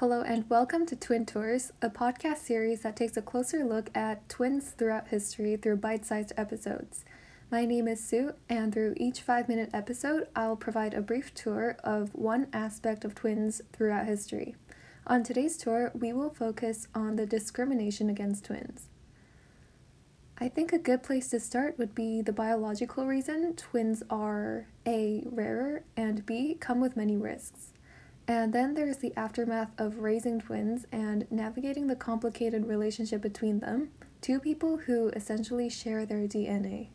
Hello, and welcome to Twin Tours, a podcast series that takes a closer look at twins throughout history through bite sized episodes. My name is Sue, and through each five minute episode, I'll provide a brief tour of one aspect of twins throughout history. On today's tour, we will focus on the discrimination against twins. I think a good place to start would be the biological reason twins are A, rarer, and B, come with many risks. And then there's the aftermath of raising twins and navigating the complicated relationship between them, two people who essentially share their DNA.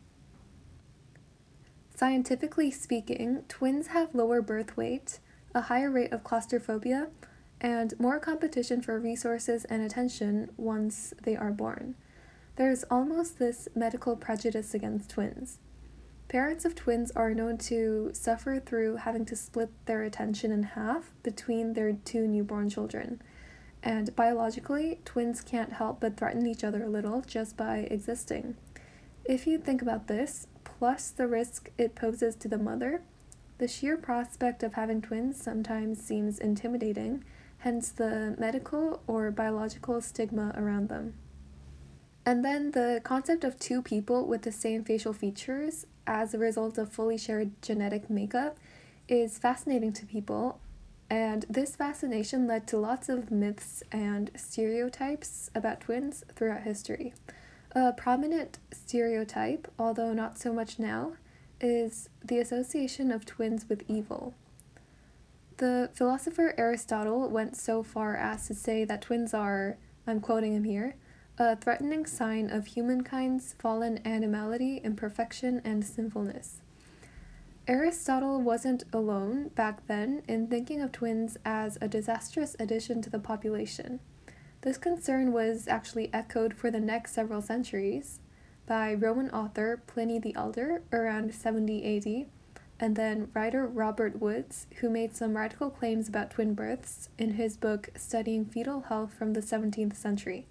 Scientifically speaking, twins have lower birth weight, a higher rate of claustrophobia, and more competition for resources and attention once they are born. There's almost this medical prejudice against twins. Parents of twins are known to suffer through having to split their attention in half between their two newborn children. And biologically, twins can't help but threaten each other a little just by existing. If you think about this, plus the risk it poses to the mother, the sheer prospect of having twins sometimes seems intimidating, hence the medical or biological stigma around them. And then the concept of two people with the same facial features as a result of fully shared genetic makeup is fascinating to people. And this fascination led to lots of myths and stereotypes about twins throughout history. A prominent stereotype, although not so much now, is the association of twins with evil. The philosopher Aristotle went so far as to say that twins are, I'm quoting him here, a threatening sign of humankind's fallen animality, imperfection, and sinfulness. Aristotle wasn't alone back then in thinking of twins as a disastrous addition to the population. This concern was actually echoed for the next several centuries by Roman author Pliny the Elder around 70 AD, and then writer Robert Woods, who made some radical claims about twin births in his book Studying Fetal Health from the 17th Century.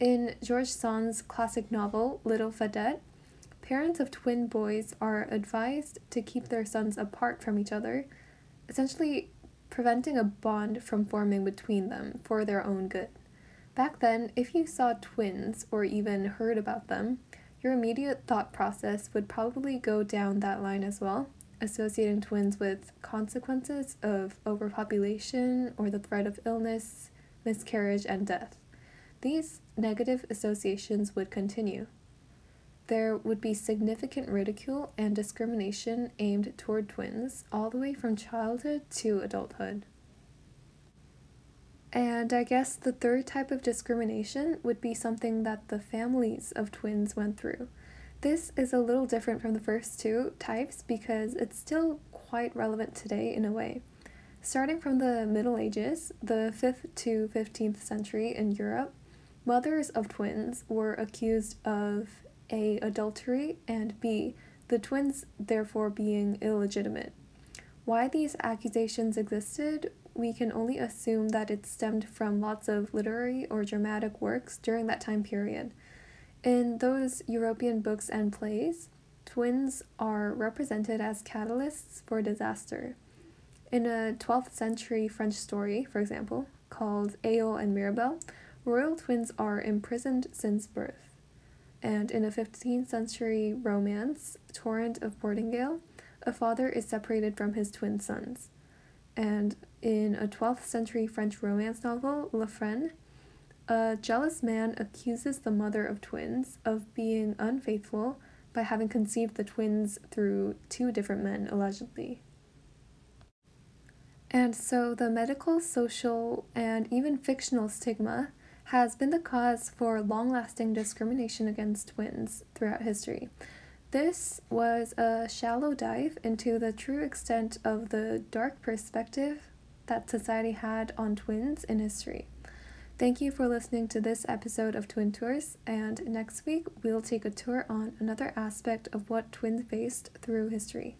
In George Sand's classic novel, Little Fadette, parents of twin boys are advised to keep their sons apart from each other, essentially preventing a bond from forming between them for their own good. Back then, if you saw twins or even heard about them, your immediate thought process would probably go down that line as well, associating twins with consequences of overpopulation or the threat of illness, miscarriage, and death. These negative associations would continue. There would be significant ridicule and discrimination aimed toward twins all the way from childhood to adulthood. And I guess the third type of discrimination would be something that the families of twins went through. This is a little different from the first two types because it's still quite relevant today in a way. Starting from the Middle Ages, the 5th to 15th century in Europe, Mothers of twins were accused of A. adultery and B. the twins therefore being illegitimate. Why these accusations existed, we can only assume that it stemmed from lots of literary or dramatic works during that time period. In those European books and plays, twins are represented as catalysts for disaster. In a 12th century French story, for example, called Eole and Mirabel, Royal twins are imprisoned since birth. And in a 15th century romance, Torrent of Portingale, a father is separated from his twin sons. And in a 12th century French romance novel, La Fresne, a jealous man accuses the mother of twins of being unfaithful by having conceived the twins through two different men, allegedly. And so the medical, social, and even fictional stigma has been the cause for long lasting discrimination against twins throughout history. This was a shallow dive into the true extent of the dark perspective that society had on twins in history. Thank you for listening to this episode of Twin Tours, and next week we'll take a tour on another aspect of what twins faced through history.